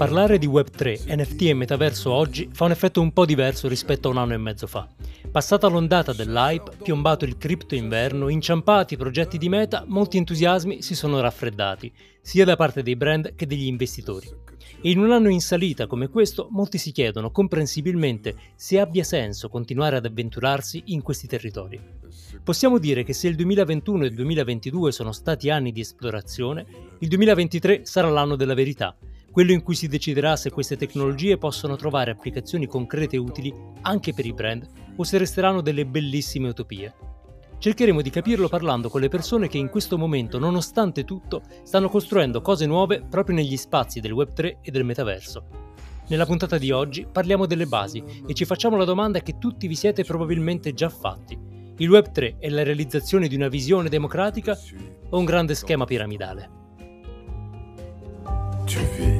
Parlare di Web3, NFT e metaverso oggi fa un effetto un po' diverso rispetto a un anno e mezzo fa. Passata l'ondata dell'hype, piombato il cripto inverno, inciampati i progetti di meta, molti entusiasmi si sono raffreddati, sia da parte dei brand che degli investitori. E in un anno in salita come questo, molti si chiedono comprensibilmente se abbia senso continuare ad avventurarsi in questi territori. Possiamo dire che se il 2021 e il 2022 sono stati anni di esplorazione, il 2023 sarà l'anno della verità, quello in cui si deciderà se queste tecnologie possono trovare applicazioni concrete e utili anche per i brand o se resteranno delle bellissime utopie. Cercheremo di capirlo parlando con le persone che in questo momento, nonostante tutto, stanno costruendo cose nuove proprio negli spazi del Web3 e del metaverso. Nella puntata di oggi parliamo delle basi e ci facciamo la domanda che tutti vi siete probabilmente già fatti. Il Web3 è la realizzazione di una visione democratica o un grande schema piramidale? Tu vis.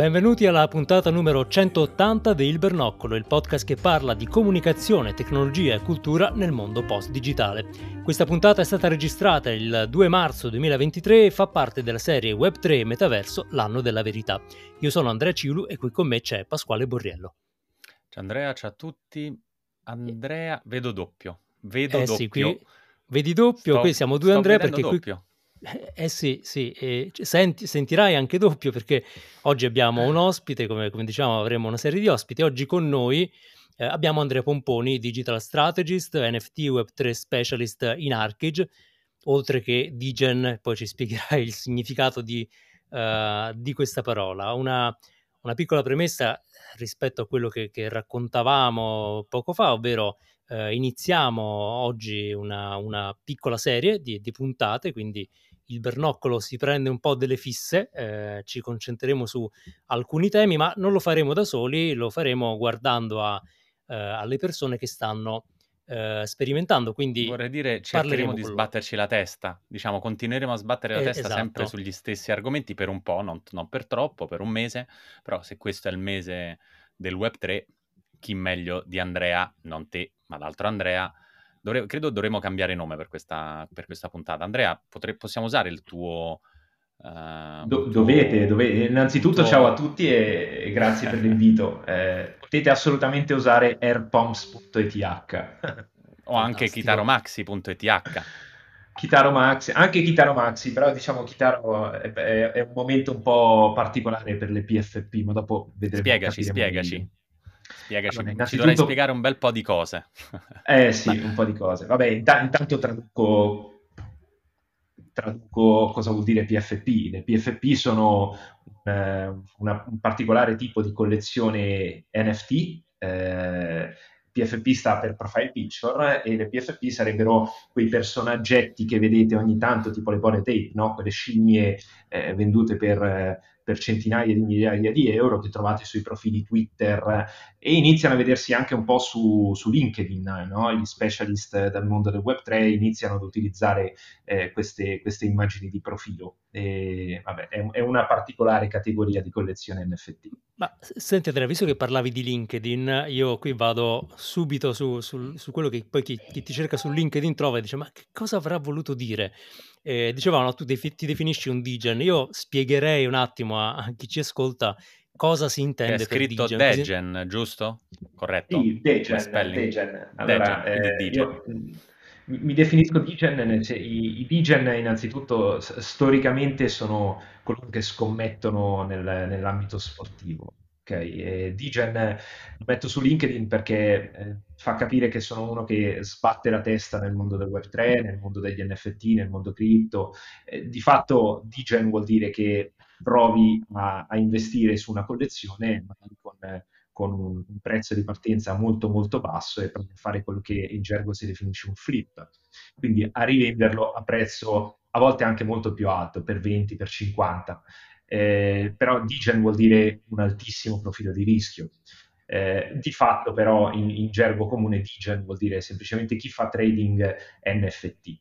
Benvenuti alla puntata numero 180 di Il Bernoccolo, il podcast che parla di comunicazione, tecnologia e cultura nel mondo post-digitale. Questa puntata è stata registrata il 2 marzo 2023 e fa parte della serie Web3 Metaverso, l'anno della verità. Io sono Andrea Ciulu e qui con me c'è Pasquale Borriello. Ciao Andrea, ciao a tutti. Andrea, vedo doppio. Vedo eh doppio. sì, qui vedi doppio, Sto- qui siamo due Andrea perché qui doppio. Eh, eh sì, sì, e c- senti- sentirai anche doppio perché oggi abbiamo un ospite, come, come diciamo avremo una serie di ospiti, oggi con noi eh, abbiamo Andrea Pomponi, Digital Strategist, NFT Web3 Specialist in Arcade, oltre che Digen, poi ci spiegherai il significato di, eh, di questa parola. Una, una piccola premessa rispetto a quello che, che raccontavamo poco fa, ovvero eh, iniziamo oggi una, una piccola serie di, di puntate, quindi il bernoccolo si prende un po' delle fisse, eh, ci concentreremo su alcuni temi, ma non lo faremo da soli, lo faremo guardando a, eh, alle persone che stanno eh, sperimentando. Quindi Vorrei dire, cercheremo di sbatterci la testa. Diciamo, continueremo a sbattere la Eh, testa sempre esatto. sugli stessi argomenti per un po', non, non per troppo, per un mese. Però se questo è il mese del Web3, chi meglio di Andrea, non te, ma l'altro Andrea, dovre- credo dovremmo cambiare nome per questa, per questa puntata. Andrea, potre- possiamo usare il tuo... eh, Do- tuo- dovete, dovete. Innanzitutto tuo- ciao a tutti e, e grazie per l'invito. Eh, potete assolutamente usare airpumps.eth. O anche chitaromaxi.eth. Kitaro Maxi, anche Kitaro Maxi, però diciamo Kitaro è, è- è un momento un po' particolare per le PFP, ma dopo vedremo. Spiegaci, spiegaci. meglio. Spiegaci, ci innanzitutto- dovrai spiegare un bel po' di cose. Eh sì, un po' di cose. Vabbè, inta- intanto traduco, traduco cosa vuol dire PFP. Le PFP sono eh, una- un particolare tipo di collezione NFT. eh, PFP sta per Profile Picture e le PFP sarebbero quei personaggetti che vedete ogni tanto, tipo le Bore Tape, no? Quelle scimmie eh, vendute per, per centinaia di migliaia di euro che trovate sui profili Twitter e iniziano a vedersi anche un po' su, su LinkedIn, no? Gli specialist del mondo del Web3 iniziano ad utilizzare eh, queste, queste immagini di profilo. E, vabbè, è, è una particolare categoria di collezione NFT. Ma senti Andrea, visto che parlavi di LinkedIn, io qui vado subito su, sul- su quello che poi chi, chi ti cerca su LinkedIn trova e dice ma che cosa avrà voluto dire? Eh, dicevano, no, tu defi- ti definisci un Degen, io spiegherei un attimo a, a chi ci ascolta cosa si intende è per scritto Degen. così- Degen, giusto? Corretto? Sì, Degen? Degen. Allora, Degen, eh, Degen. io, mh, mi definisco Degen, nel sen- i, i Degen innanzitutto storicamente sono coloro che scommettono nel- nell'ambito sportivo. Ok? E Degen eh, lo metto su LinkedIn perché eh, fa capire che sono uno che sbatte la testa nel mondo del Web3, nel mondo degli NFT, nel mondo cripto. Eh, di fatto Degen vuol dire che provi a, a investire su una collezione con, con un, un, prezzo di partenza molto molto basso e proprio fare quello che in gergo si definisce un flip, quindi a rivenderlo a prezzo a volte anche molto più alto, per 20, per 50. Eh, però Digen vuol dire un altissimo profilo di rischio. Eh, di fatto però in, in gergo comune Digen vuol dire semplicemente chi fa trading NFT.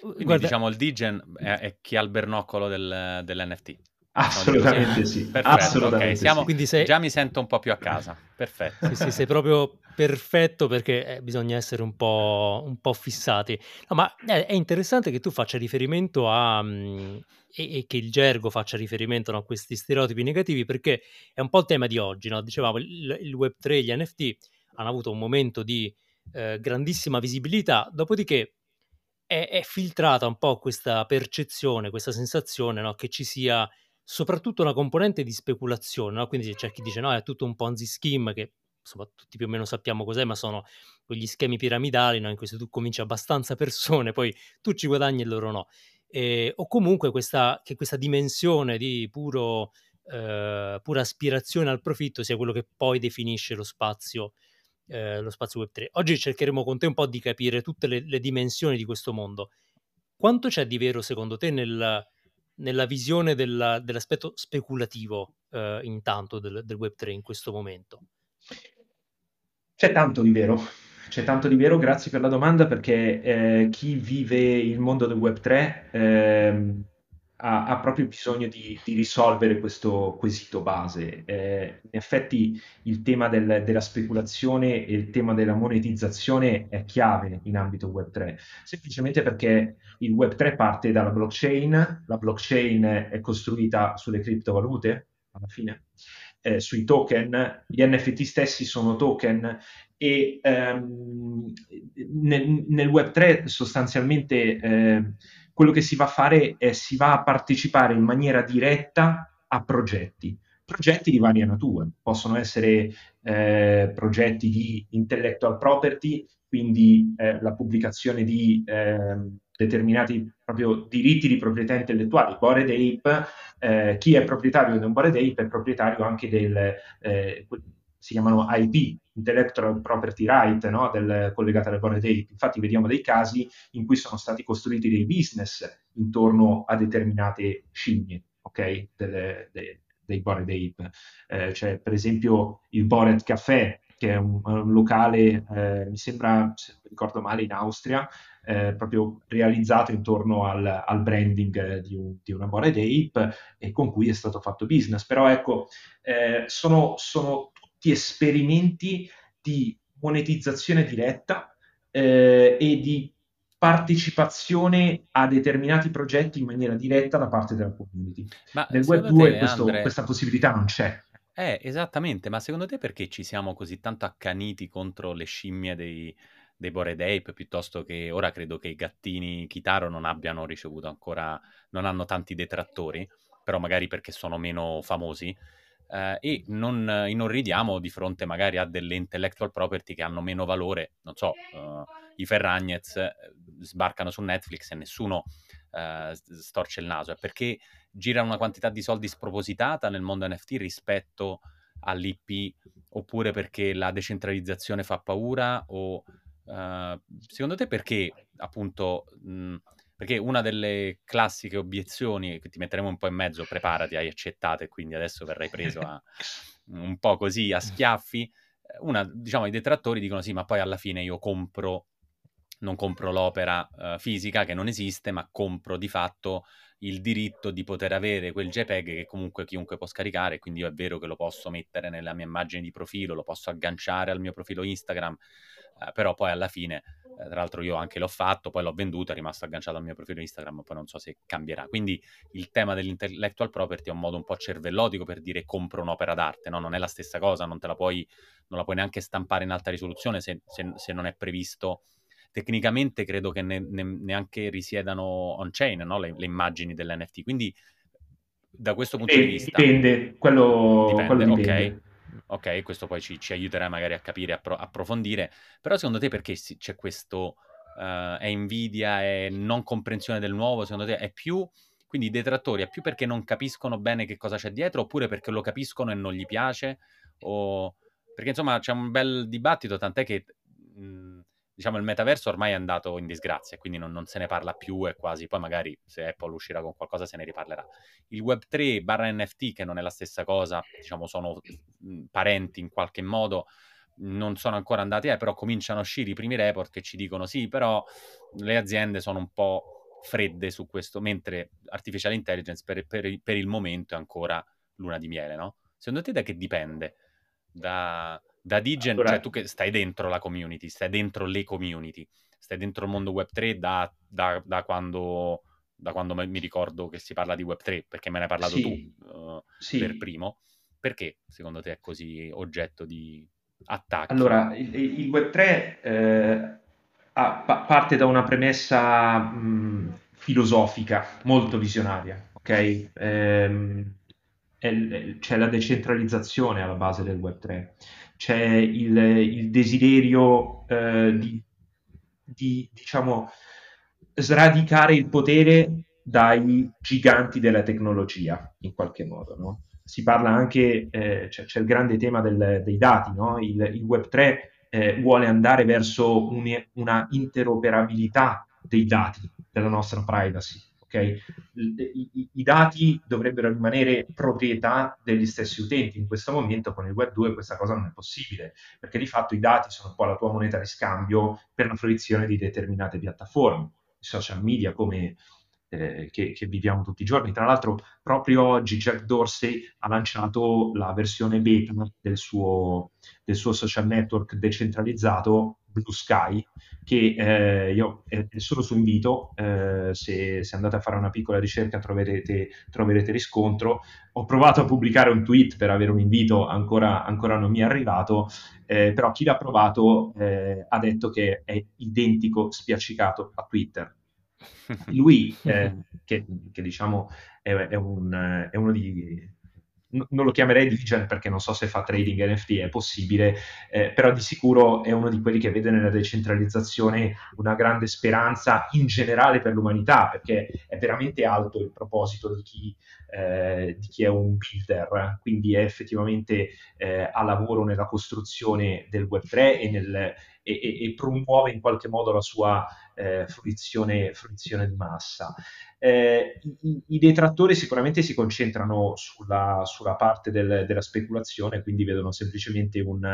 Quindi Guarda... diciamo il Digen è, è, chi ha il bernoccolo del, dell'NFT. Assolutamente sì. Perfetto, Assolutamente okay. Siamo, sì. sei... Già mi sento un po' più a casa. Perfetto. Sì, sì, sei proprio perfetto perché eh, bisogna essere un po', un po fissati. No, ma è, è, interessante che tu faccia riferimento a... Mh, mm, e, e, che il gergo faccia riferimento no, a questi stereotipi negativi perché è un po' il tema di oggi. No? Dicevamo, il, il Web3 gli NFT hanno avuto un momento di eh, grandissima visibilità, dopodiché è, è, filtrata un po' questa percezione, questa sensazione no? che ci sia soprattutto una componente di speculazione, no? quindi c'è chi dice no, è tutto un Ponzi scheme che insomma tutti più o meno sappiamo cos'è, ma sono quegli schemi piramidali no? in cui se tu cominci abbastanza persone, poi tu ci guadagni e loro no. E, o comunque questa, che questa dimensione di puro, eh, pura aspirazione al profitto sia quello che poi definisce lo spazio, eh, lo spazio Web3. Oggi cercheremo con te un po' di capire tutte le, le dimensioni di questo mondo. Quanto c'è di vero secondo te nel, nella visione della, dell'aspetto speculativo eh, intanto del, del Web3 in questo momento? C'è tanto di vero, c'è tanto di vero, grazie per la domanda perché eh, chi vive il mondo del Web3 eh, ha, ha, proprio bisogno di, di, risolvere questo quesito base. Eh, in effetti il tema del, della speculazione e il tema della monetizzazione è chiave in ambito Web3, semplicemente perché il Web3 parte dalla blockchain, la blockchain è costruita sulle criptovalute alla fine. Eh, sui token, gli NFT stessi sono token e ehm, nel, nel Web3 sostanzialmente eh, quello che si va a fare è si va a partecipare in maniera diretta a progetti. Progetti di varia natura, possono essere eh, progetti di intellectual property, quindi eh, la pubblicazione di eh, determinati proprio diritti di proprietà intellettuali. Bored Ape, eh, chi è proprietario di un Bored Ape è proprietario anche del, eh, si chiamano IP, Intellectual Property Right, no? del, collegate alle Bored Ape. Infatti vediamo dei casi in cui sono stati costruiti dei business intorno a determinate scimmie, ok? Delle, de, dei Bored Ape. Eh, c'è per esempio il Bored Café, che è un, un locale, eh, mi sembra, se non ricordo male, in Austria, eh, proprio realizzato intorno al, al branding di, un, di, una Bored Ape e con cui è stato fatto business. Però ecco, eh, sono, sono tutti esperimenti di monetizzazione diretta eh, e di partecipazione a determinati progetti in maniera diretta da parte della community. Ma Nel Web 2 te, questo, Andre... questa possibilità non c'è. Eh, esattamente, ma secondo te perché ci siamo così tanto accaniti contro le scimmie dei, dei Bored Ape piuttosto che ora credo che i gattini Kitaro non abbiano ricevuto ancora, non hanno tanti detrattori, però magari perché sono meno famosi eh, e non inorridiamo di fronte magari a delle intellectual property che hanno meno valore, non so, uh, i Ferragnez eh, sbarcano su Netflix e nessuno uh, storce il naso, è perché gira una quantità di soldi spropositata nel mondo NFT rispetto all'IP oppure perché la decentralizzazione fa paura o uh, secondo te perché appunto mh, perché una delle classiche obiezioni che ti metteremo un po' in mezzo, preparati, hai accettato e quindi adesso verrai preso a, un po' così a schiaffi. Eh, una, diciamo, i detrattori dicono sì, ma poi alla fine io compro, non compro l'opera uh, fisica che non esiste, ma compro di fatto il diritto di poter avere quel JPEG che comunque chiunque può scaricare, quindi io è vero che lo posso mettere nella mia immagine di profilo, lo posso agganciare al mio profilo Instagram, eh, però poi alla fine, eh, tra l'altro io anche l'ho fatto, poi l'ho venduto, è rimasto agganciato al mio profilo Instagram, poi non so se cambierà. Quindi il tema dell'intellectual property è un modo un po' cervellotico per dire compro un'opera d'arte, no? non è la stessa cosa, non te la puoi, non la puoi neanche stampare in alta risoluzione se, se, se non è previsto tecnicamente credo che ne, ne, neanche risiedano on-chain no? le, le, immagini dell'NFT. Quindi da questo punto dipende, di vista... Dipende, quello dipende, quello dipende. ok. Ok, questo poi ci, ci aiuterà magari a capire, a pro- approfondire. Però secondo te perché si, c'è questo... Uh, è invidia, è non comprensione del nuovo? Secondo te è più... Quindi i detrattori è più perché non capiscono bene che cosa c'è dietro oppure perché lo capiscono e non gli piace? o... Perché insomma c'è un bel dibattito, tant'è che mh, diciamo il metaverso ormai è andato in disgrazia, quindi non, non, se ne parla più e quasi, poi magari se Apple uscirà con qualcosa se ne riparlerà. Il Web3 barra NFT, che non è la stessa cosa, diciamo sono mh, parenti in qualche modo, non sono ancora andati, eh, però cominciano a uscire i primi report che ci dicono sì, però le aziende sono un po' fredde su questo, mentre artificial intelligence per, per, per il momento è ancora luna di miele, no? Secondo te da che dipende? Da, da Digen, allora... cioè tu che stai dentro la community, stai dentro le community, stai dentro il mondo Web3 da, da, da quando, da quando mi ricordo che si parla di Web3, perché me ne hai parlato sì. tu uh, sì. per primo. Perché secondo te è così oggetto di attacchi? Allora, il, il Web3 eh, ha, pa- parte da una premessa mh, filosofica molto visionaria, ok? Ehm, c'è la decentralizzazione alla base del Web3, c'è il, il desiderio eh, di, di, diciamo, sradicare il potere dai giganti della tecnologia, in qualche modo, no? Si parla anche, eh, c'è, c'è, il grande tema del, dei dati, no? il, il Web3 eh, vuole andare verso un, una interoperabilità dei dati, della nostra privacy, Okay? I, i, I, dati dovrebbero rimanere proprietà degli stessi utenti. In questo momento con il Web 2 questa cosa non è possibile, perché di fatto i dati sono un po' la tua moneta di scambio per la fruizione di determinate piattaforme, social media come eh, che, che, viviamo tutti i giorni. Tra l'altro, proprio oggi Jack Dorsey ha lanciato la versione beta del suo, del suo social network decentralizzato Blue Sky, che eh, io è, solo su invito, eh, se, se, andate a fare una piccola ricerca troverete, troverete, riscontro. Ho provato a pubblicare un tweet per avere un invito, ancora, ancora non mi è arrivato, eh, però chi l'ha provato eh, ha detto che è identico spiaccicato a Twitter. Lui, eh, che, che, diciamo è, è, un, è uno di non lo chiamerei diligent perché non so se fa trading NFT, è possibile, eh, però di sicuro è uno di quelli che vede nella decentralizzazione una grande speranza in generale per l'umanità, perché è veramente alto il proposito di chi, eh, di chi è un builder, quindi è effettivamente eh, a lavoro nella costruzione del Web3 e, nel, e, e, promuove in qualche modo la sua eh, fruizione, fruizione di massa. Eh, i, i, detrattori sicuramente si concentrano sulla, sulla parte del, della speculazione, quindi vedono semplicemente un,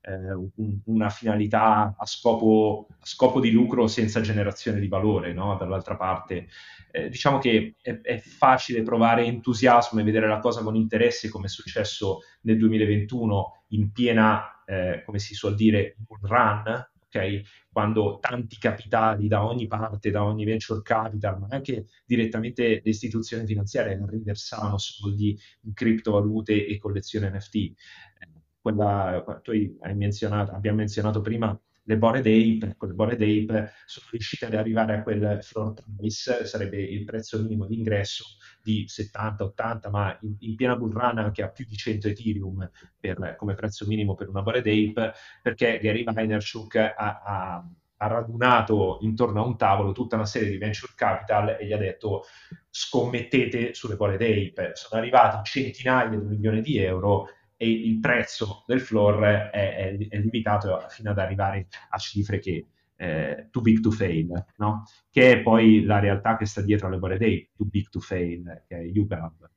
eh, un, una finalità a scopo, a scopo, di lucro senza generazione di valore, no? dall'altra parte. Eh, diciamo che è, è, facile provare entusiasmo e vedere la cosa con interesse, come è successo nel 2021 in piena, eh, come si suol dire, bull run, okay? quando tanti capitali da ogni parte, da ogni venture capital, ma anche direttamente le istituzioni finanziarie riversavano soldi in criptovalute e collezioni NFT. Quella, tu hai menzionato, abbiamo menzionato prima le Bored Ape, con le Bored Ape sono riuscite ad arrivare a quel floor price, sarebbe il prezzo minimo di ingresso di 70-80, ma in, in, piena bull run anche a più di 100 Ethereum per, come prezzo minimo per una Bored Ape, perché Gary Vaynerchuk ha, ha ha radunato intorno a un tavolo tutta una serie di venture capital e gli ha detto scommettete sulle Bored Ape. Sono arrivati centinaia di milioni di euro e il prezzo del floor è, è, è limitato fino ad arrivare a cifre che eh, too big to fail, no? che è poi la realtà che sta dietro alle Bored Ape, too big to fail, che è UGAB.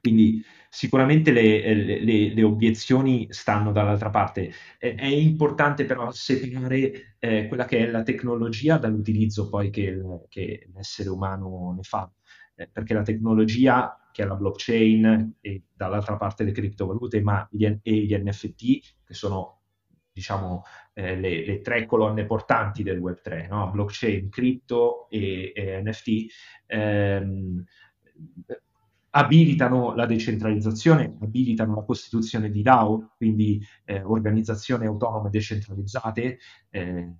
Quindi sicuramente le, le, le, obiezioni stanno dall'altra parte. È, è importante però separare eh, quella che è la tecnologia dall'utilizzo poi che, che l'essere umano ne fa, eh, perché la tecnologia che è la blockchain e dall'altra parte le criptovalute ma gli, e gli NFT che sono diciamo eh, le, le, tre colonne portanti del Web3, no? blockchain, cripto e, e NFT, ehm, abilitano la decentralizzazione, abilitano la costituzione di DAO, quindi eh, organizzazioni autonome decentralizzate, eh,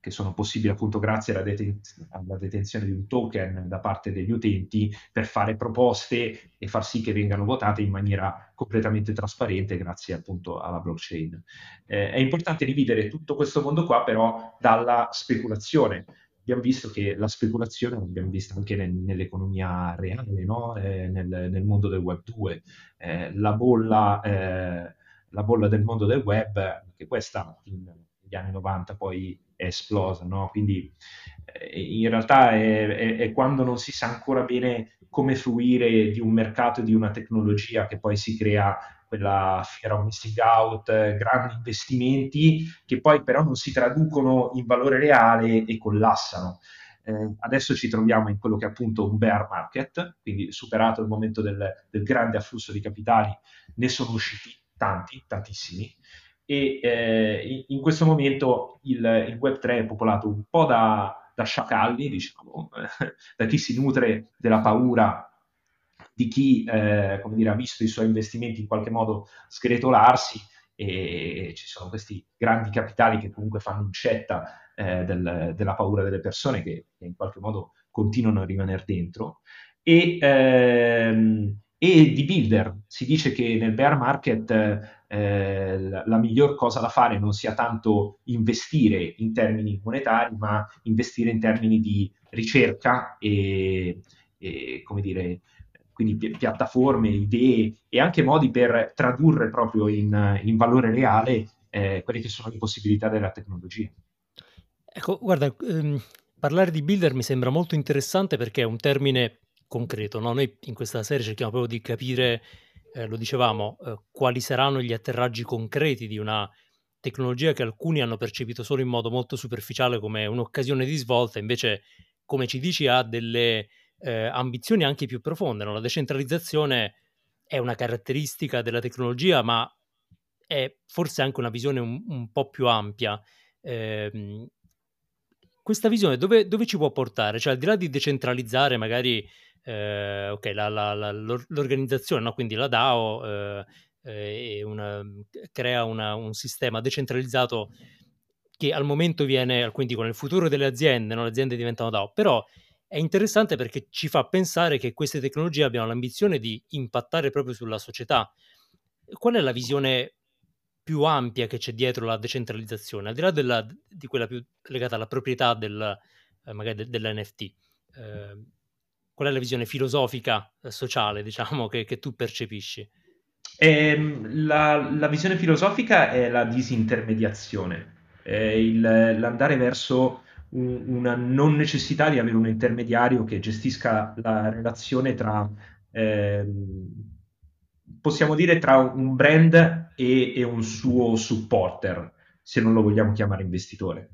che sono possibili appunto grazie alla, deten- alla, detenzione di un token da parte degli utenti per fare proposte e far sì che vengano votate in maniera completamente trasparente grazie appunto alla blockchain. Eh, è importante dividere tutto questo mondo qua però dalla speculazione, abbiamo visto che la speculazione l'abbiamo vista anche nel, nell'economia reale, no? eh, nel, nel, mondo del web 2. Eh, la, bolla, eh, la, bolla, del mondo del web, che questa negli anni 90 poi è esplosa, no? quindi eh, in realtà è, è, è, quando non si sa ancora bene come fruire di un mercato e di una tecnologia che poi si crea quella of missing out, grandi investimenti che poi però non si traducono in valore reale e collassano. Eh, adesso ci troviamo in quello che è appunto un bear market, quindi superato il momento del, del grande afflusso di capitali, ne sono usciti tanti, tantissimi, e eh, in questo momento il, il, Web3 è popolato un po' da, da sciacalli, diciamo, da chi si nutre della paura di chi eh, dire, ha visto i suoi investimenti in qualche modo sgretolarsi. E ci sono questi grandi capitali che comunque fanno incetta eh, del, della paura delle persone che, che, in qualche modo continuano a rimanere dentro. E, ehm, e di builder si dice che nel bear market eh, la, miglior cosa da fare non sia tanto investire in termini monetari ma investire in termini di ricerca e, e come dire quindi pi- piattaforme, idee e anche modi per tradurre proprio in, in valore reale eh, quelle che sono le possibilità della tecnologia. Ecco, guarda, ehm, parlare di builder mi sembra molto interessante perché è un termine concreto, no? Noi in questa serie cerchiamo proprio di capire, eh, lo dicevamo, eh, quali saranno gli atterraggi concreti di una tecnologia che alcuni hanno percepito solo in modo molto superficiale come un'occasione di svolta, invece, come ci dici, ha delle eh, ambizioni anche più profonde. No? La decentralizzazione è una caratteristica della tecnologia, ma è forse anche una visione un, un po' più ampia. Eh, questa visione dove, dove, ci può portare? Cioè, al di là di decentralizzare magari eh, okay, la, la, la, l'organizzazione, no? quindi la DAO eh, eh una, crea una, un sistema decentralizzato che al momento viene, quindi con il futuro delle aziende, no? le aziende diventano DAO, però è interessante perché ci fa pensare che queste tecnologie abbiano l'ambizione di impattare proprio sulla società. Qual è la visione più ampia che c'è dietro la decentralizzazione, al di là della, di quella più legata alla proprietà del, eh, magari de, dell'NFT? Eh, qual è la visione filosofica, eh, sociale, diciamo, che, che tu percepisci? Eh, la, la, visione filosofica è la disintermediazione, è il, l'andare verso una non necessità di avere un intermediario che gestisca la relazione tra, eh, possiamo dire, tra un brand e, e, un suo supporter, se non lo vogliamo chiamare investitore.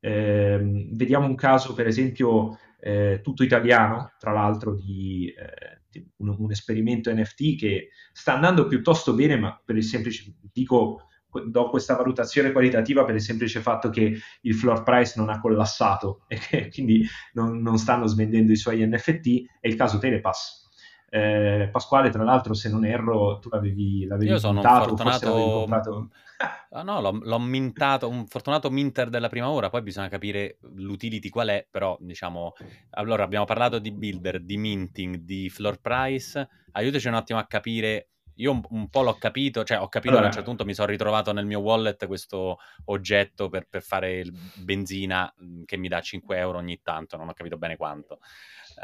Eh, vediamo un caso, per esempio, eh, tutto italiano, tra l'altro, di, eh, di un, un, esperimento NFT che sta andando piuttosto bene, ma per il semplice, dico do questa valutazione qualitativa per il semplice fatto che il floor price non ha collassato e che quindi non, non stanno svendendo i suoi NFT, è il caso Telepass. Eh, Pasquale, tra l'altro, se non erro, tu l'avevi, l'avevi Io sono mintato, un fortunato... Ah, no, l'ho, l'ho, mintato, un fortunato minter della prima ora, poi bisogna capire l'utility qual è, però diciamo, allora abbiamo parlato di builder, di minting, di floor price, aiutaci un attimo a capire io un, un, po' l'ho capito, cioè ho capito allora, che a un certo punto mi sono ritrovato nel mio wallet questo oggetto per, per fare benzina mhmm, che mi dà 5 euro ogni tanto, non ho capito bene quanto.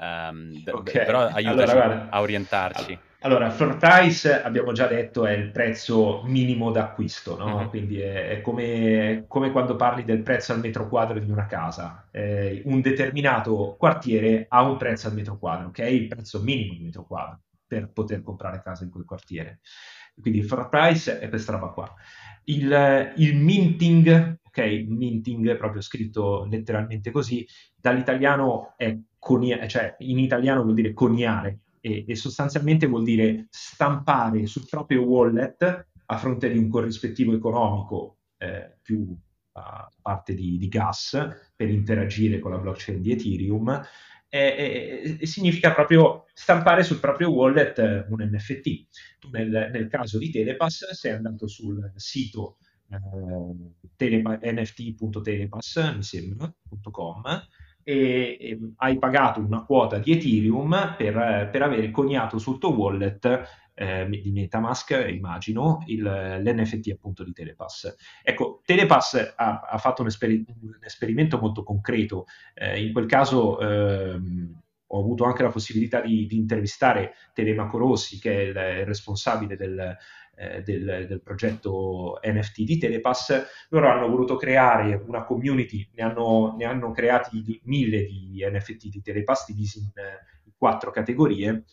Um, okay. Però aiutaci allora, a orientarci. Allora, floor price abbiamo già detto è il prezzo minimo d'acquisto, no? mm-hmm. quindi è, è come, come, quando parli del prezzo al metro quadro di una casa. Eh, un determinato quartiere ha un prezzo al metro quadro, che è il prezzo minimo di metro quadro per poter comprare casa in quel quartiere. Quindi il floor price è questa roba qua. Il, il minting, ok, minting proprio scritto letteralmente così, dall'italiano è coniare, cioè in italiano vuol dire coniare e, e sostanzialmente vuol dire stampare sul proprio wallet a fronte di un corrispettivo economico eh, più a parte di, di, gas per interagire con la blockchain di Ethereum e, e, significa proprio stampare sul proprio wallet eh, un NFT. Tu nel, nel caso di Telepass sei andato sul sito eh, telepa- nft.telepass, mi sembra, .com, e, e, hai pagato una quota di Ethereum per, per avere coniato sul tuo wallet eh, di Metamask, immagino, il, l'NFT appunto di Telepass. Ecco, Telepass ha, ha fatto un, esperi- un, esperimento molto concreto, eh, in quel caso ehm, ho avuto anche la possibilità di, di intervistare Telemaco Rossi, che è il, il responsabile del, eh, del, del, progetto NFT di Telepass, loro hanno voluto creare una community, ne hanno, ne hanno creati mille di NFT di Telepass divisi in, in quattro categorie,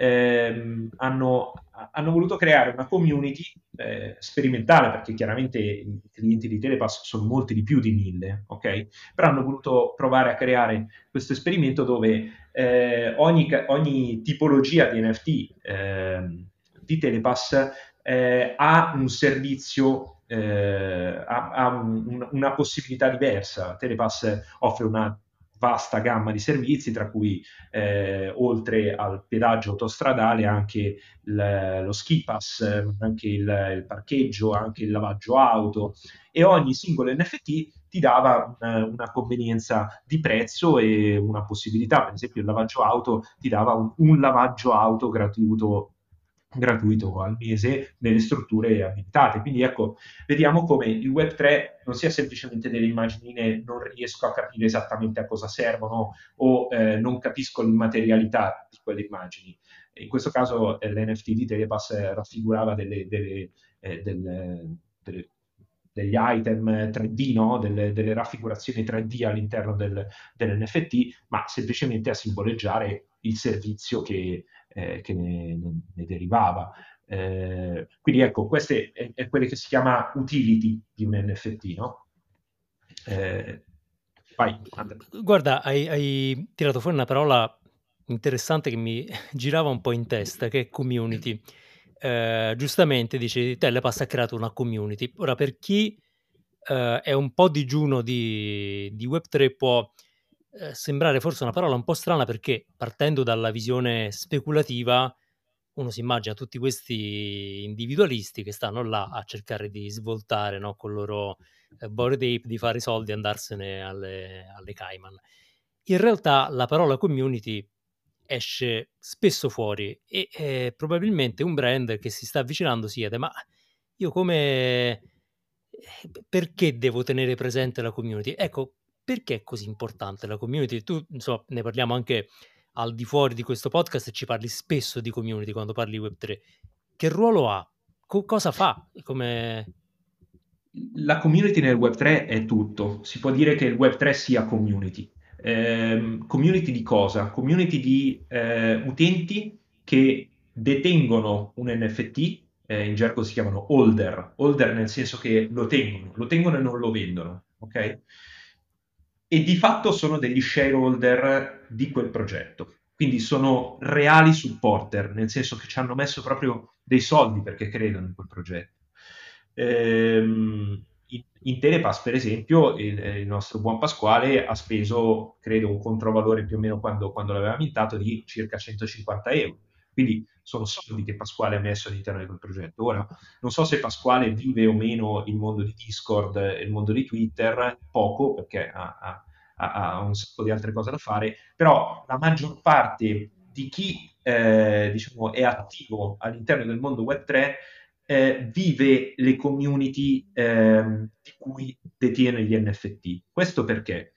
eh, hanno, hanno, voluto creare una community eh, sperimentale, perché chiaramente i clienti di Telepass sono molti di più di mille, ok? Però hanno voluto provare a creare questo esperimento dove eh, ogni, ogni, tipologia di NFT ehm, di Telepass eh, ha un servizio, eh, ha, ha un, una possibilità diversa. Telepass offre una vasta gamma di servizi, tra cui eh, oltre al pedaggio autostradale anche il, lo ski pass, anche il, il, parcheggio, anche il lavaggio auto e ogni singolo NFT ti dava una, una, convenienza di prezzo e una possibilità, per esempio il lavaggio auto ti dava un, un lavaggio auto gratuito gratuito al mese nelle strutture abilitate. Quindi ecco, vediamo come il Web3 non sia semplicemente delle immagini, non riesco a capire esattamente a cosa servono o eh, non capisco l'immaterialità di quelle immagini. In questo caso eh, l'NFT di Telepass raffigurava delle, delle, eh, delle, degli item 3D, no? delle, delle, raffigurazioni 3D all'interno del, dell'NFT, ma semplicemente a simboleggiare il servizio che, eh, che ne, ne, derivava. Eh, quindi ecco, queste è, è quelle che si chiama utility di un NFT, no? Eh, vai, Guarda, hai, hai, tirato fuori una parola interessante che mi girava un po' in testa, che è community. Eh, giustamente dici, Telepass ha creato una community. Ora, per chi eh, è un po' digiuno di, di Web3 può eh, sembrare forse una parola un po' strana perché partendo dalla visione speculativa uno si immagina tutti questi individualisti che stanno là a cercare di svoltare no, con il loro eh, bored ape di fare i soldi e andarsene alle, alle Cayman. In realtà la parola community esce spesso fuori e eh, probabilmente un brand che si sta avvicinando si chiede ma io come eh, perché devo tenere presente la community? Ecco, perché è così importante la community? Tu, insomma, ne parliamo anche al di fuori di questo podcast e ci parli spesso di community quando parli di Web3. Che ruolo ha? Co- cosa fa? Come... La community nel Web3 è tutto. Si può dire che il Web3 sia community. Eh, community di cosa? Community di eh, utenti che detengono un NFT, eh, in gergo si chiamano holder, holder nel senso che lo tengono, lo tengono e non lo vendono, ok? E di fatto sono degli shareholder di quel progetto. Quindi sono reali supporter, nel senso che ci hanno messo proprio dei soldi perché credono in quel progetto. Ehm, in, Telepass, per esempio, il, il, nostro buon Pasquale ha speso, credo, un controvalore più o meno quando, quando l'aveva mintato di circa 150 euro. Quindi sono soldi che Pasquale ha messo all'interno di quel progetto. Ora, non so se Pasquale vive o meno il mondo di Discord e il mondo di Twitter, poco, perché ha, ha, ha, un sacco di altre cose da fare, però la maggior parte di chi eh, diciamo, è attivo all'interno del mondo Web3 eh, vive le community eh, di cui detiene gli NFT. Questo perché?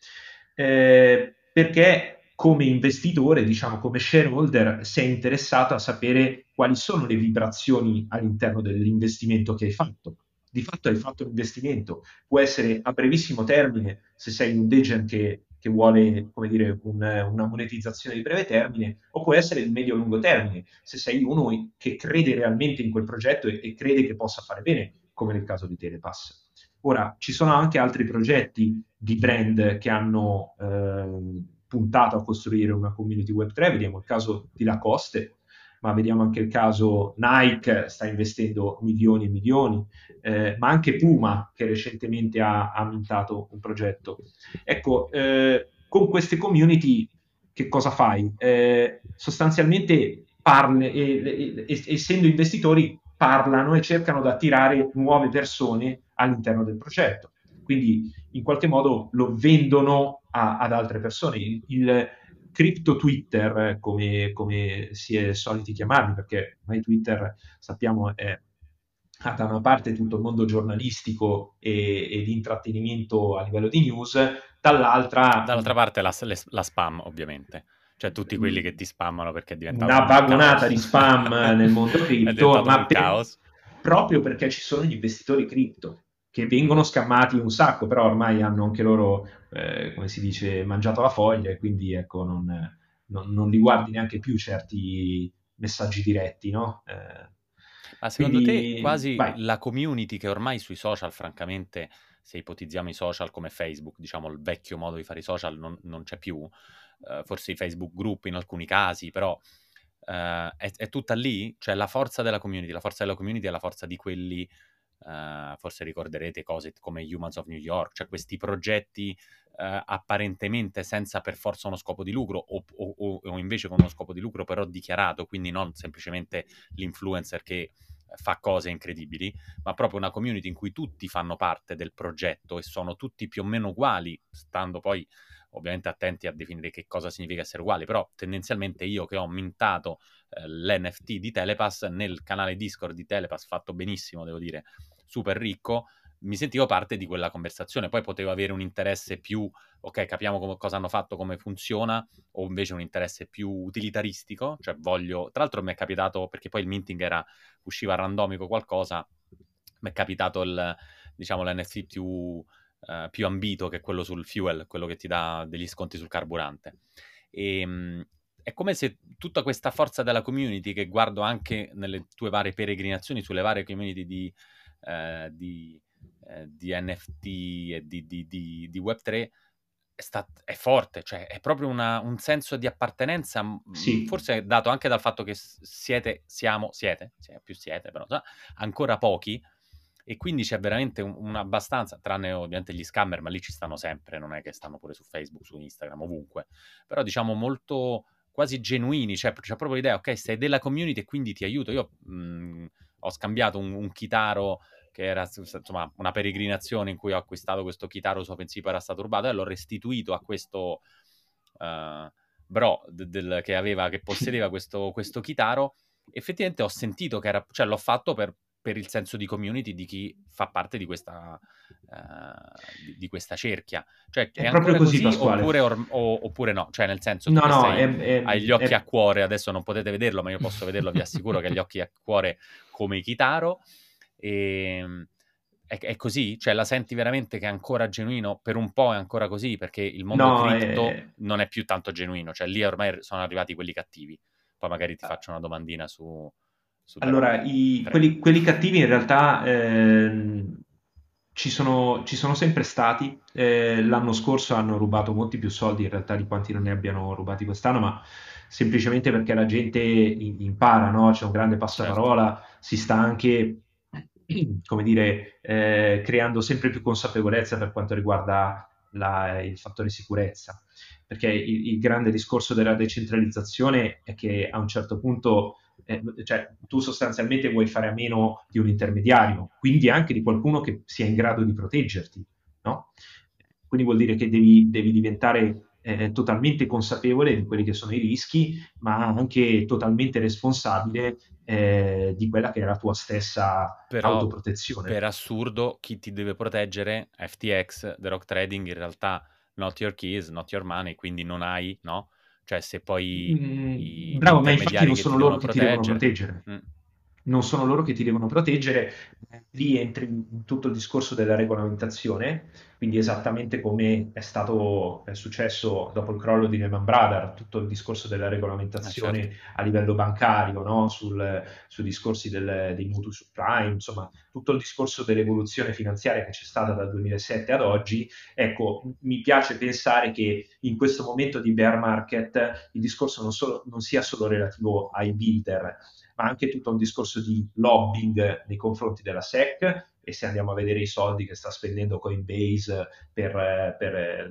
Eh, perché come investitore, diciamo come shareholder, sei interessato a sapere quali sono le vibrazioni all'interno dell'investimento che hai fatto. Di fatto hai fatto un investimento, può essere a brevissimo termine se sei un degen che, che vuole dire, un, una monetizzazione di breve termine, o può essere di medio-lungo termine se sei uno che crede realmente in quel progetto e, e crede che possa fare bene, come nel caso di Telepass. Ora, ci sono anche altri progetti di brand che hanno eh, puntato a costruire una community Web3, vediamo il caso di Lacoste, ma vediamo anche il caso Nike, sta investendo milioni e milioni, eh, ma anche Puma che recentemente ha, ha mintato un progetto. Ecco, eh, con queste community che cosa fai? Eh, sostanzialmente parle, essendo investitori parlano e cercano di attirare nuove persone all'interno del progetto quindi in qualche modo lo vendono a, ad altre persone. Il, il crypto Twitter, come, come, si è soliti chiamarli, perché ormai Twitter sappiamo è da una parte tutto il mondo giornalistico e, e di intrattenimento a livello di news, dall'altra... Dall'altra parte la, la spam, ovviamente. Cioè tutti quelli che ti spammano perché è diventato una vagonata di spam nel mondo cripto, ma per, proprio perché ci sono gli investitori cripto che vengono scammati un sacco, però ormai hanno anche loro, eh, come si dice, mangiato la foglia e quindi ecco, non, non, non li guardi neanche più certi messaggi diretti, no? Eh, ma secondo quindi, te quasi vai. la community che ormai sui social, francamente, se ipotizziamo i social come Facebook, diciamo il vecchio modo di fare i social non, non c'è più, uh, forse i Facebook group in alcuni casi, però uh, è, è, tutta lì, cioè la forza della community, la forza della community è la forza di quelli, uh, forse ricorderete cose come Humans of New York, cioè questi progetti apparentemente senza per forza uno scopo di lucro o, o, o, invece con uno scopo di lucro però dichiarato, quindi non semplicemente l'influencer che fa cose incredibili, ma proprio una community in cui tutti fanno parte del progetto e sono tutti più o meno uguali, stando poi ovviamente attenti a definire che cosa significa essere uguali, però tendenzialmente io che ho mintato eh, l'NFT di Telepass nel canale Discord di Telepass, fatto benissimo, devo dire, super ricco, mi sentivo parte di quella conversazione, poi potevo avere un interesse più, ok, capiamo come, cosa hanno fatto, come funziona, o invece un interesse più utilitaristico, cioè voglio, tra l'altro mi è capitato, perché poi il minting era, usciva randomico qualcosa, mi è capitato il, diciamo, l'NFT più, uh, più ambito, che quello sul fuel, quello che ti dà degli sconti sul carburante. E, um, è come se tutta questa forza della community, che guardo anche nelle tue varie peregrinazioni sulle varie community di, uh, di eh, di NFT e di, di, di, di Web3 è, stat- è, forte, cioè è proprio una, un senso di appartenenza, sì. forse dato anche dal fatto che siete, siamo, siete, più siete però, ancora pochi, e quindi c'è veramente un, un, abbastanza, tranne ovviamente gli scammer, ma lì ci stanno sempre, non è che stanno pure su Facebook, su Instagram, ovunque, però diciamo molto quasi genuini, cioè c'è proprio l'idea, ok, sei della community e quindi ti aiuto. Io mh, ho scambiato un, un chitaro che era insomma una peregrinazione in cui ho acquistato questo chitaro su OpenSea era stato rubato e l'ho restituito a questo uh, bro de- del, che, aveva, che possedeva questo, questo chitaro effettivamente ho sentito che era, cioè l'ho fatto per, per il senso di community di chi fa parte di questa, uh, di, di, questa cerchia. Cioè, è, è proprio così, così oppure, or, o, oppure, no? Cioè, nel senso no, no, sei, è, hai gli occhi a cuore, adesso non potete vederlo, ma io posso vederlo, vi assicuro che ha gli occhi a cuore come Kitaro. E, ehm, è, è, così? Cioè la senti veramente che è ancora genuino? Per un po' è ancora così, perché il mondo no, cripto è... non è più tanto genuino, cioè lì ormai sono arrivati quelli cattivi. Poi magari ti ah. faccio una domandina su... allora, i, quelli, quelli, cattivi in realtà... Eh, ci sono, ci sono, sempre stati. Eh, l'anno scorso hanno rubato molti più soldi in realtà di quanti non ne abbiano rubati quest'anno, ma semplicemente perché la gente impara, no? c'è un grande passaparola, certo. si sta anche come dire, eh, creando sempre più consapevolezza per quanto riguarda la, il fattore sicurezza. Perché il, il, grande discorso della decentralizzazione è che a un certo punto eh, cioè, tu sostanzialmente vuoi fare a meno di un intermediario, quindi anche di qualcuno che sia in grado di proteggerti. No? Quindi vuol dire che devi, devi diventare eh, totalmente consapevole di quelli che sono i rischi, ma anche totalmente responsabile eh, di quella che è la tua stessa Però, autoprotezione. Per assurdo, chi ti deve proteggere? FTX, The Rock Trading, in realtà not your keys, not your money, quindi non hai, no? Cioè se poi mm, bravo, ma infatti non sono loro che ti devono proteggere. Mm non sono loro che ti devono proteggere, lì entri in tutto il discorso della regolamentazione, quindi esattamente come è stato è successo dopo il crollo di Lehman Brothers, tutto il discorso della regolamentazione ah, certo. a livello bancario, no? Sul, sui discorsi del, dei mutui subprime, insomma tutto il discorso dell'evoluzione finanziaria che c'è stata dal 2007 ad oggi, ecco, mi piace pensare che in questo momento di bear market il discorso non, solo, non sia solo relativo ai builder, anche tutto un discorso di lobbying nei confronti della SEC e se andiamo a vedere i soldi che sta spendendo Coinbase per, per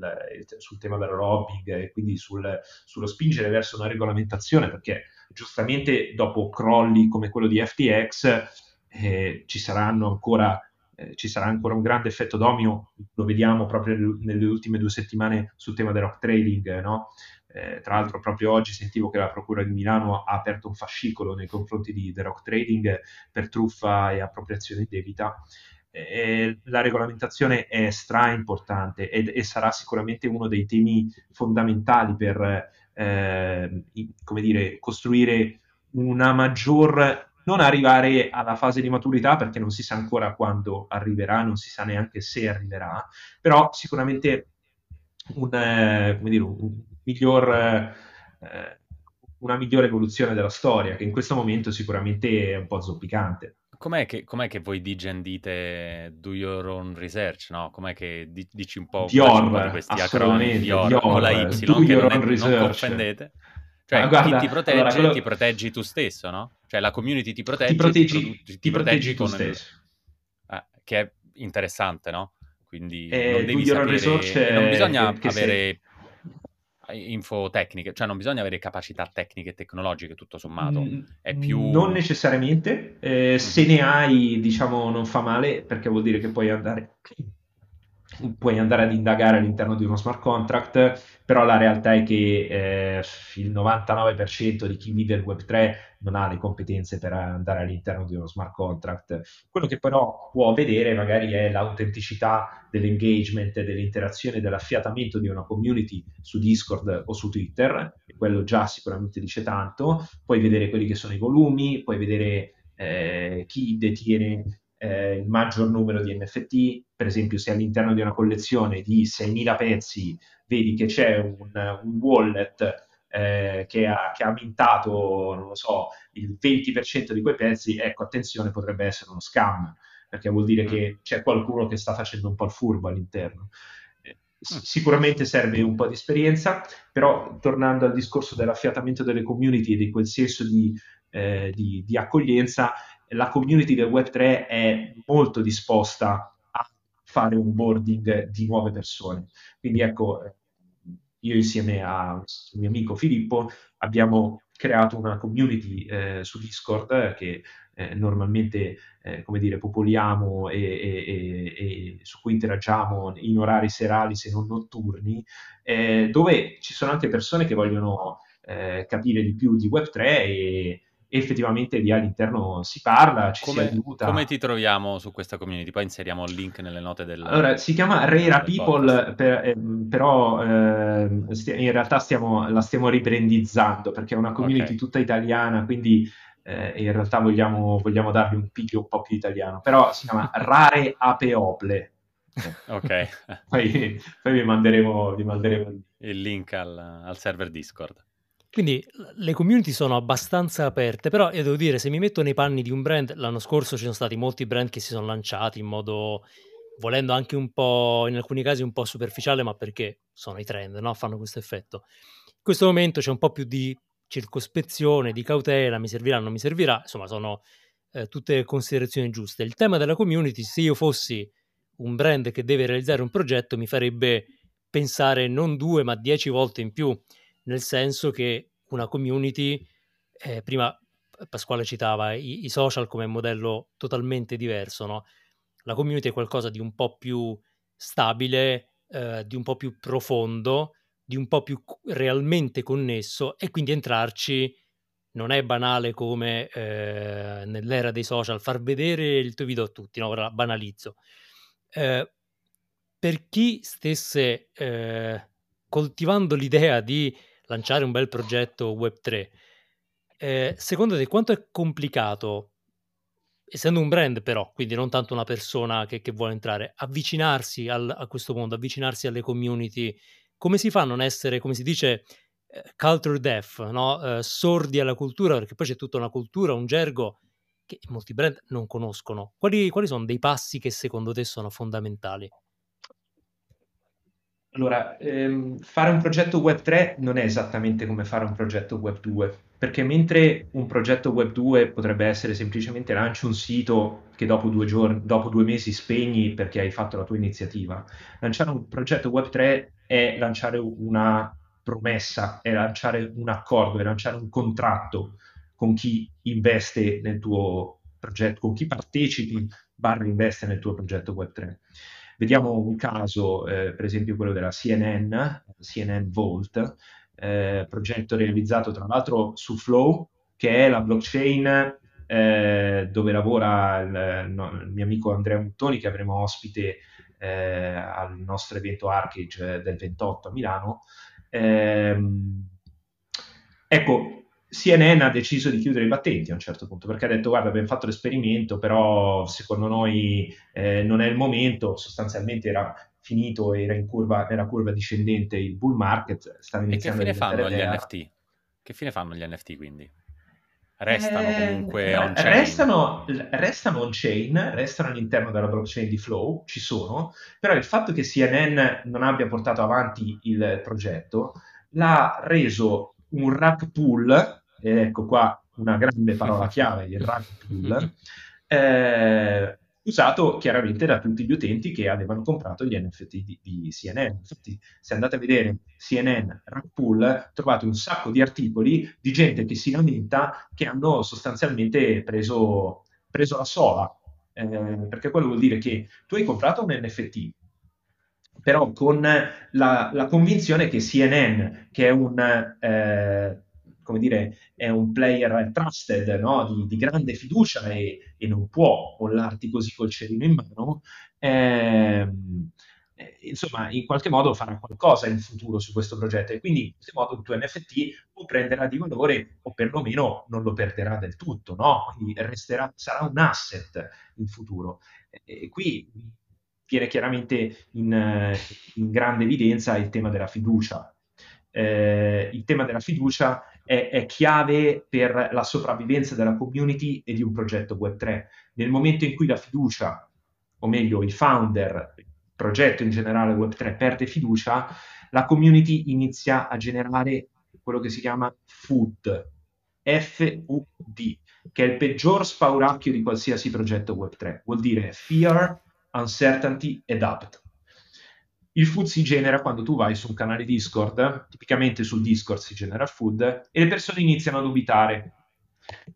sul tema del lobbying e quindi sul, sullo spingere verso una regolamentazione, perché giustamente dopo crolli come quello di FTX eh, ci saranno ancora eh, ci sarà ancora un grande effetto domino, lo vediamo proprio nelle ultime due settimane sul tema del rock trading, no? Eh, tra l'altro proprio oggi sentivo che la Procura di Milano ha aperto un fascicolo nei confronti di The Rock Trading per truffa e appropriazione debita. Eh, la regolamentazione è stra importante ed, e sarà sicuramente uno dei temi fondamentali per eh, come dire, costruire una maggior non arrivare alla fase di maturità perché non si sa ancora quando arriverà, non si sa neanche se arriverà, però sicuramente un, eh, dire, un miglior, eh, una migliore evoluzione della storia, che in questo momento sicuramente è un po' zoppicante. Com'è che, com'è che voi di Gen dite do your own research, no? Com'è che dici un po', Dior, un po di questi acronimi Dior, Dior, con la Y, che non, è, non confondete? Cioè, guarda, chi ti protegge, allora, quello... ti proteggi tu stesso, no? Cioè, la community ti protegge, ti proteggi, ti, ti, ti proteggi, tu stesso. Eh, che è interessante, no? Quindi eh, non devi sapere... Non bisogna avere... Sei info tecniche, cioè non bisogna avere capacità tecniche e tecnologiche tutto sommato, mm, è più... Non necessariamente, eh, se ne hai diciamo non fa male perché vuol dire che puoi andare puoi andare ad indagare all'interno di uno smart contract, però la realtà è che eh, il 99% di chi vive il Web3 non ha le competenze per andare all'interno di uno smart contract. Quello che però può vedere magari è l'autenticità dell'engagement, dell'interazione, dell'affiatamento di una community su Discord o su Twitter, e quello già sicuramente dice tanto. Puoi vedere quelli che sono i volumi, puoi vedere eh, chi detiene eh, il maggior numero di NFT, per esempio se all'interno di una collezione di 6.000 pezzi vedi che c'è un, un wallet eh, che, ha, che, ha, mintato, non lo so, il 20% di quei pezzi, ecco, attenzione, potrebbe essere uno scam, perché vuol dire che c'è qualcuno che sta facendo un po' il furbo all'interno. Eh, sicuramente serve un po' di esperienza, però tornando al discorso dell'affiatamento delle community e di quel senso di, eh, di, di accoglienza, la community del Web3 è molto disposta a fare un boarding di nuove persone. Quindi ecco, io insieme al mio amico Filippo abbiamo creato una community eh, su Discord che eh, normalmente eh, come dire, popoliamo e, e, e, e, su cui interagiamo in orari serali se non notturni, eh, dove ci sono anche persone che vogliono eh, capire di più di Web3 e effettivamente lì all'interno si parla, ci come, si aiuta. Come ti troviamo su questa community? Poi inseriamo il link nelle note del Allora, si chiama Rera People, per, eh, però eh, sti- in realtà stiamo, la stiamo ribrandizzando perché è una community okay. tutta italiana, quindi eh, in realtà vogliamo, vogliamo dargli un piglio un po' più italiano, però si chiama Rare Ape Ople. ok. poi, poi vi, manderemo, vi manderemo il link al, al server Discord. Quindi le community sono abbastanza aperte, però io devo dire, se mi metto nei panni di un brand, l'anno scorso ci sono stati molti brand che si sono lanciati in modo, volendo anche un po', in alcuni casi un po' superficiale, ma perché sono i trend, no? Fanno questo effetto. In questo momento c'è un po' più di circospezione, di cautela, mi servirà, non mi servirà, insomma sono eh, tutte considerazioni giuste. Il tema della community, se io fossi un brand che deve realizzare un progetto, mi farebbe pensare non due ma dieci volte in più nel senso che una community, eh, prima Pasquale citava i, i, social come modello totalmente diverso, no? la community è qualcosa di un po' più stabile, eh, di un po' più profondo, di un po' più realmente connesso e quindi entrarci non è banale come eh, nell'era dei social far vedere il tuo video a tutti, no? ora banalizzo. Eh, per chi stesse eh, coltivando l'idea di lanciare un bel progetto Web3, eh, secondo te quanto è complicato, essendo un brand però, quindi non tanto una persona che, che vuole entrare, avvicinarsi al, a questo mondo, avvicinarsi alle community? Come si fa a non essere, come si dice, eh, culture deaf, no? eh, sordi alla cultura, perché poi c'è tutta una cultura, un gergo che molti brand non conoscono. Quali, quali sono dei passi che secondo te sono fondamentali? Allora, ehm, fare un progetto Web 3 non è esattamente come fare un progetto Web 2, perché mentre un progetto Web 2 potrebbe essere semplicemente lanci un sito che dopo due, giorni, dopo due mesi spegni perché hai fatto la tua iniziativa, lanciare un progetto Web 3 è lanciare una promessa, è lanciare un accordo, è lanciare un contratto con chi investe nel tuo progetto, con chi partecipi barra investe nel tuo progetto Web3. Vediamo un caso, eh, per esempio quello della CNN, CNN Vault, eh, progetto realizzato tra l'altro su Flow, che è la blockchain eh, dove lavora il, no, il, mio amico Andrea Muttoni, che avremo ospite eh, al nostro evento Arcade del 28 a Milano. Ehm, ecco, CNN ha deciso di chiudere i battenti a un certo punto perché ha detto guarda abbiamo fatto l'esperimento però secondo noi eh, non è il momento sostanzialmente era finito era in curva, era curva discendente il bull market stava iniziando e che fine fanno gli NFT? che fine fanno gli NFT quindi? restano eh, comunque on chain restano, restano on chain restano all'interno della blockchain di Flow ci sono però il fatto che CNN non abbia portato avanti il progetto l'ha reso un rack pool ed ecco qua una grande parola chiave, il rug pull, eh, usato chiaramente da tutti gli utenti che avevano comprato gli NFT di, di CNN. Infatti, se andate a vedere CNN Rug Pool, trovate un sacco di articoli di gente che si lamenta che hanno sostanzialmente preso, preso la sola. Eh, perché quello vuol dire che tu hai comprato un NFT, però con la, la convinzione che CNN, che è un eh, come dire, è un player trusted, no? di, di, grande fiducia e, e, non può mollarti così col cerino in mano, ehm, eh, insomma, in qualche modo farà qualcosa in futuro su questo progetto e quindi in questo modo il tuo NFT o prenderà di valore o perlomeno non lo perderà del tutto, no? Quindi resterà, sarà un asset in futuro. E qui viene chiaramente in, in grande evidenza il tema della fiducia. Eh, il tema della fiducia è, è, chiave per la sopravvivenza della community e di un progetto Web3. Nel momento in cui la fiducia, o meglio il founder, il progetto in generale Web3 perde fiducia, la community inizia a generare quello che si chiama FUD, F-U-D, che è il peggior spauracchio di qualsiasi progetto Web3. Vuol dire Fear, Uncertainty e Doubt. Il food si genera quando tu vai su un canale Discord, tipicamente sul Discord si genera food, e le persone iniziano a dubitare.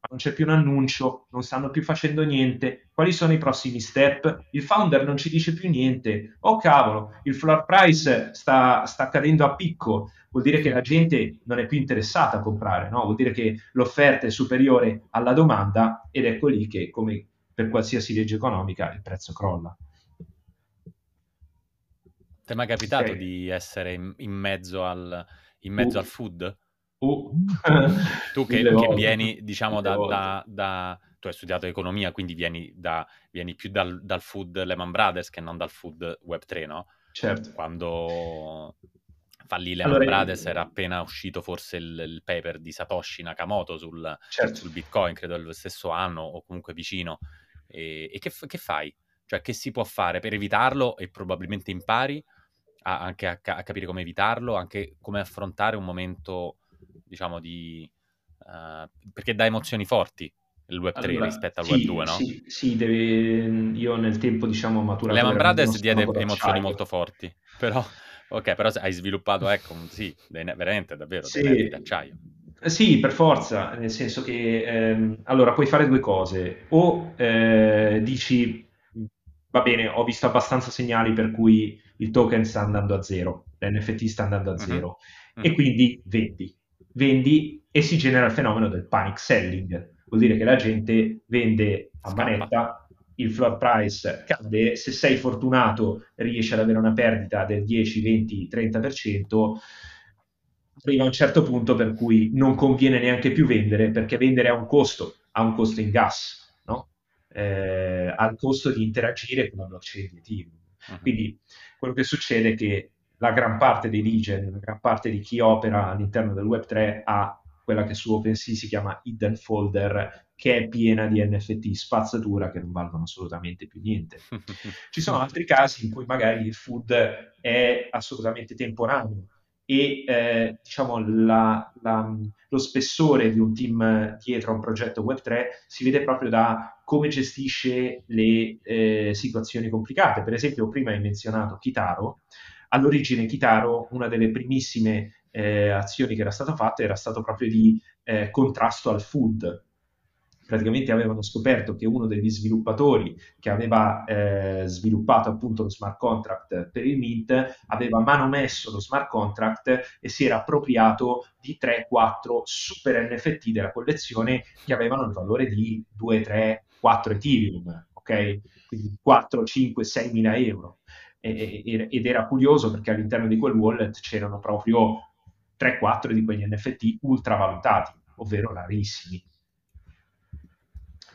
Non c'è più un annuncio, non stanno più facendo niente. Quali sono i prossimi step? Il founder non ci dice più niente. Oh cavolo, il floor price sta, sta cadendo a picco. Vuol dire che la gente non è più interessata a comprare, no? Vuol dire che l'offerta è superiore alla domanda ed ecco lì che, come per qualsiasi legge economica, il prezzo crolla. Ti è mai capitato okay. di essere in, in mezzo, al, in mezzo uh. al food? Uh. tu che, che vieni, diciamo, da, da, da, Tu hai studiato economia, quindi vieni, da, vieni più dal, dal, food Lehman Brothers che non dal food Web3, no? Certo. Quando fallì Lehman allora, Brothers era appena uscito forse il, il paper di Satoshi Nakamoto sul, certo. sul, Bitcoin, credo lo stesso anno o comunque vicino. E, e che, che fai? Cioè, che si può fare per evitarlo e probabilmente impari a, anche a, a, capire come evitarlo, anche come affrontare un momento, diciamo, di... Uh, perché dà emozioni forti il Web 3 allora, rispetto al sì, Web 2, no? Sì, sì deve... io nel tempo, diciamo, maturato... Lehman Brothers diede emozioni molto forti, però... Ok, però hai sviluppato, ecco, sì, veramente, davvero, sì. dei d'acciaio. Sì, per forza, nel senso che ehm, allora puoi fare due cose, o eh, dici va bene, ho visto abbastanza segnali per cui il token sta andando a zero, l'NFT sta andando a mhm. zero uh-huh. e quindi vendi. Vendi e si genera il fenomeno del panic selling, vuol dire che la gente vende a Scappa. manetta, il floor price cade, se sei fortunato riesci ad avere una perdita del 10, 20, 30%, arriva a un certo punto per cui non conviene neanche più vendere perché vendere ha un costo, ha un costo in gas, no? eh, al costo di interagire con la blockchain di Ethereum. Uh-huh. Quindi quello che succede è che la gran parte dei legion, la gran parte di chi opera all'interno del Web3 ha quella che su OpenSea si chiama hidden folder, che è piena di NFT spazzatura che non valgono assolutamente più niente. Ci sono altri casi in cui magari il food è assolutamente temporaneo e eh, diciamo la, la, lo spessore di un team dietro a un progetto Web3 si vede proprio da come gestisce le eh, situazioni complicate. Per esempio, prima hai menzionato Kitaro. All'origine Kitaro, una delle primissime eh, azioni che era stata fatta era stato proprio di eh, contrasto al food. Praticamente avevano scoperto che uno degli sviluppatori che aveva eh, sviluppato appunto lo smart contract per il Mint aveva manomesso lo smart contract e si era appropriato di 3-4 super NFT della collezione che avevano il valore di 2, 3, 4 Ethereum, ok? Quindi 4, 5, 6 mila euro. E, ed era curioso perché all'interno di quel wallet c'erano proprio 3-4 di quegli NFT ultravalutati, ovvero rarissimi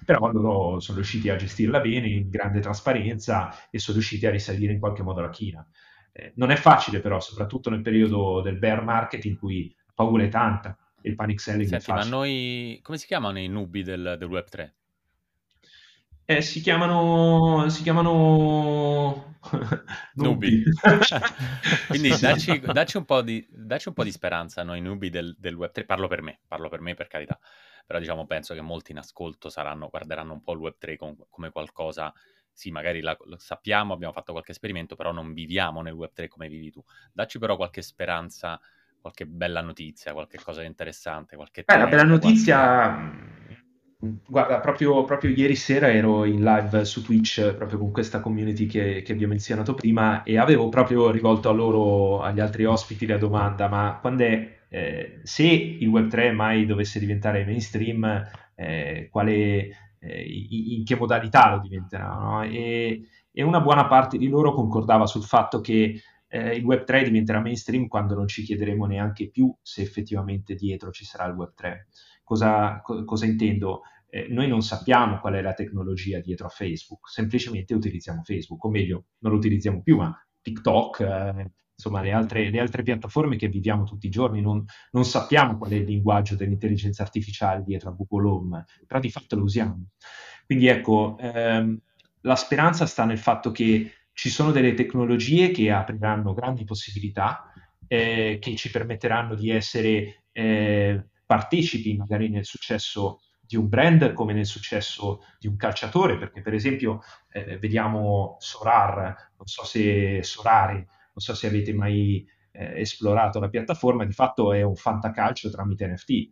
però loro sono riusciti a gestirla bene in grande trasparenza e sono riusciti a risalire in qualche modo la china. Eh, non è facile però, soprattutto nel periodo del bear market in cui la paura è tanta e il panic selling Senti, è facile. ma noi, come si chiamano i nubi del, del Web3? Eh, si chiamano, si chiamano nubi. Quindi dacci, dacci, un di, dacci, un po di, speranza a noi nubi del, del Web3. Parlo per me, parlo per me per carità però diciamo penso che molti in ascolto saranno, guarderanno un po' il Web3 com- come qualcosa, sì magari la, lo sappiamo, abbiamo fatto qualche esperimento, però non viviamo nel Web3 come vivi tu. Dacci però qualche speranza, qualche bella notizia, qualche cosa di interessante, qualche... Beh, la bella notizia... Qualche... Guarda, proprio, proprio, ieri sera ero in live su Twitch proprio con questa community che, che vi ho menzionato prima e avevo proprio rivolto a loro, agli altri ospiti, la domanda, ma quando è eh, se il Web3 mai dovesse diventare mainstream, eh, quale, eh, in, che modalità lo diventerà? No? E, e, una buona parte di loro concordava sul fatto che eh, il Web3 diventerà mainstream quando non ci chiederemo neanche più se effettivamente dietro ci sarà il Web3. Cosa, co- cosa intendo? Eh, noi non sappiamo qual è la tecnologia dietro a Facebook, semplicemente utilizziamo Facebook, o meglio, non lo utilizziamo più, ma TikTok, eh, insomma le altre, le altre, piattaforme che viviamo tutti i giorni, non, non, sappiamo qual è il linguaggio dell'intelligenza artificiale dietro a Google Home, però di fatto lo usiamo. Quindi ecco, ehm, la speranza sta nel fatto che ci sono delle tecnologie che apriranno grandi possibilità, eh, che ci permetteranno di essere eh, partecipi magari nel successo di un brand come nel successo di un calciatore, perché per esempio eh, vediamo Sorar, non so se Sorare, non so se avete mai eh, esplorato la piattaforma, di fatto è un fantacalcio tramite NFT e,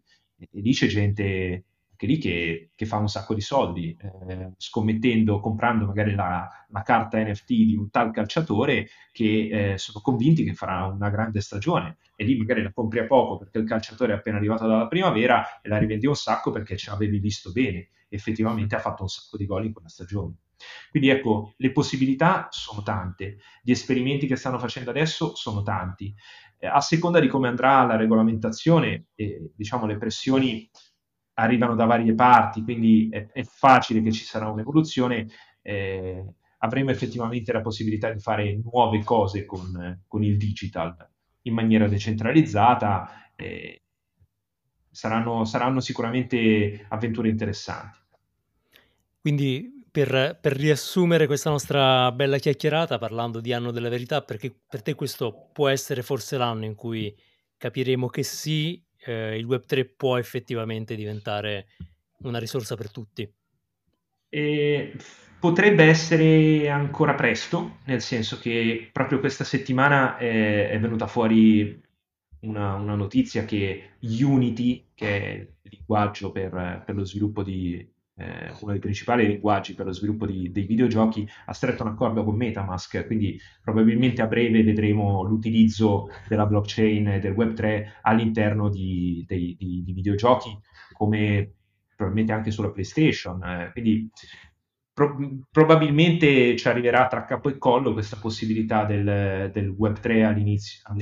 e lì c'è gente anche lì che, che, fa un sacco di soldi, eh, scommettendo, comprando magari la, la, carta NFT di un tal calciatore che eh, sono convinti che farà una grande stagione e lì magari la compri a poco perché il calciatore è appena arrivato dalla primavera e la rivendi un sacco perché ce l'avevi visto bene, effettivamente ha fatto un sacco di gol in quella stagione. Quindi ecco, le possibilità sono tante, gli esperimenti che stanno facendo adesso sono tanti. Eh, a seconda di come andrà la regolamentazione, eh, diciamo le pressioni arrivano da varie parti, quindi è, è facile che ci sarà un'evoluzione. Eh, avremo effettivamente la possibilità di fare nuove cose con, con il digital in maniera decentralizzata. Eh, saranno, saranno sicuramente avventure interessanti. Quindi per, per, riassumere questa nostra bella chiacchierata parlando di anno della verità, perché per te questo può essere forse l'anno in cui capiremo che sì, eh, il Web3 può effettivamente diventare una risorsa per tutti. E potrebbe essere ancora presto, nel senso che proprio questa settimana è, è venuta fuori una, una, notizia che Unity, che è il linguaggio per, per lo sviluppo di, eh, uno dei principali linguaggi per lo sviluppo di, dei videogiochi, ha stretto un accordo con Metamask, quindi probabilmente a breve vedremo l'utilizzo della blockchain e del Web3 all'interno di, dei, di, di videogiochi, come probabilmente anche sulla PlayStation. Eh, quindi Pro- probabilmente ci arriverà tra capo e collo questa possibilità del, del Web3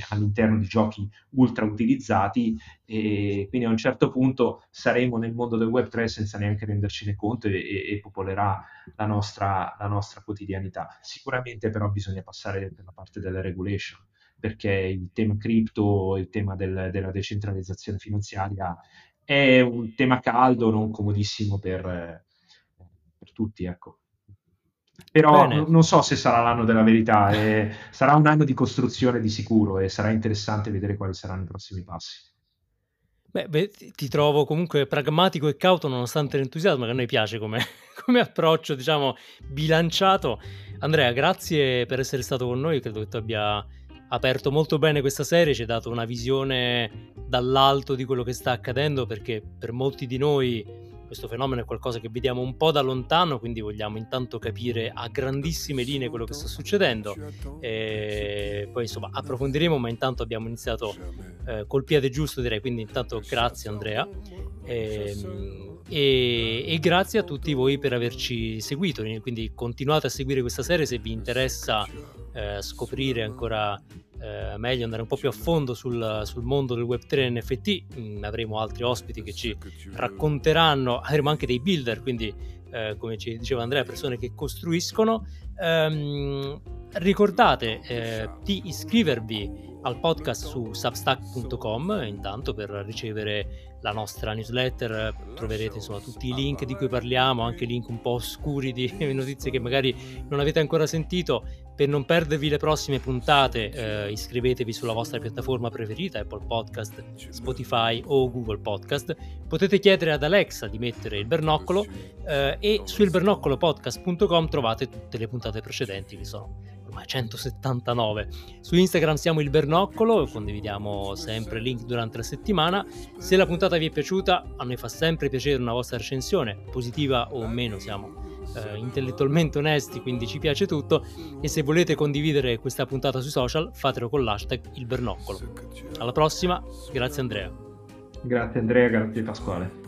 all'interno di giochi ultra utilizzati e quindi a un certo punto saremo nel mondo del Web3 senza neanche rendercene conto e, e, e popolerà la nostra, la nostra, quotidianità. Sicuramente però bisogna passare per la parte della regulation perché il tema cripto, il tema del, della decentralizzazione finanziaria è un tema caldo, non comodissimo per tutti, ecco. Però n- non so se sarà l'anno della verità, eh, sarà un anno di costruzione di sicuro e sarà interessante vedere quali saranno i prossimi passi. Beh, beh, ti trovo comunque pragmatico e cauto nonostante l'entusiasmo che a noi piace come, come, approccio, diciamo, bilanciato. Andrea, grazie per essere stato con noi, credo che tu abbia aperto molto bene questa serie, ci hai dato una visione dall'alto di quello che sta accadendo perché per molti di noi questo fenomeno è qualcosa che vediamo un po' da lontano, quindi vogliamo intanto capire a grandissime linee quello che sta succedendo. E poi insomma approfondiremo, ma intanto abbiamo iniziato eh, col piede giusto direi, quindi intanto grazie Andrea. E, ehm, e, e, grazie a tutti voi per averci seguito, quindi continuate a seguire questa serie se vi interessa eh, scoprire ancora eh, meglio, andare un po' più a fondo sul, sul mondo del Web3 NFT. Mm, avremo altri ospiti che ci racconteranno, avremo anche dei builder, quindi eh, come ci diceva Andrea, persone che costruiscono. Um, ricordate eh, di iscrivervi al podcast su substack.com intanto per ricevere la nostra newsletter troverete insomma tutti i link di cui parliamo anche link un po' oscuri di notizie che magari non avete ancora sentito per non perdervi le prossime puntate eh, iscrivetevi sulla vostra piattaforma preferita Apple Podcast, Spotify o Google Podcast potete chiedere ad Alexa di mettere il bernoccolo eh, e su ilbernoccolopodcast.com trovate tutte le puntate precedenti che sono ormai 179. Su Instagram siamo il Bernoccolo, condividiamo sempre link durante la settimana. Se la puntata vi è piaciuta, a noi fa sempre piacere una vostra recensione, positiva o meno, siamo eh, intellettualmente onesti, quindi ci piace tutto. E se volete condividere questa puntata sui social, fatelo con l'hashtag il Bernoccolo. Alla prossima, grazie Andrea. Grazie Andrea, grazie Pasquale.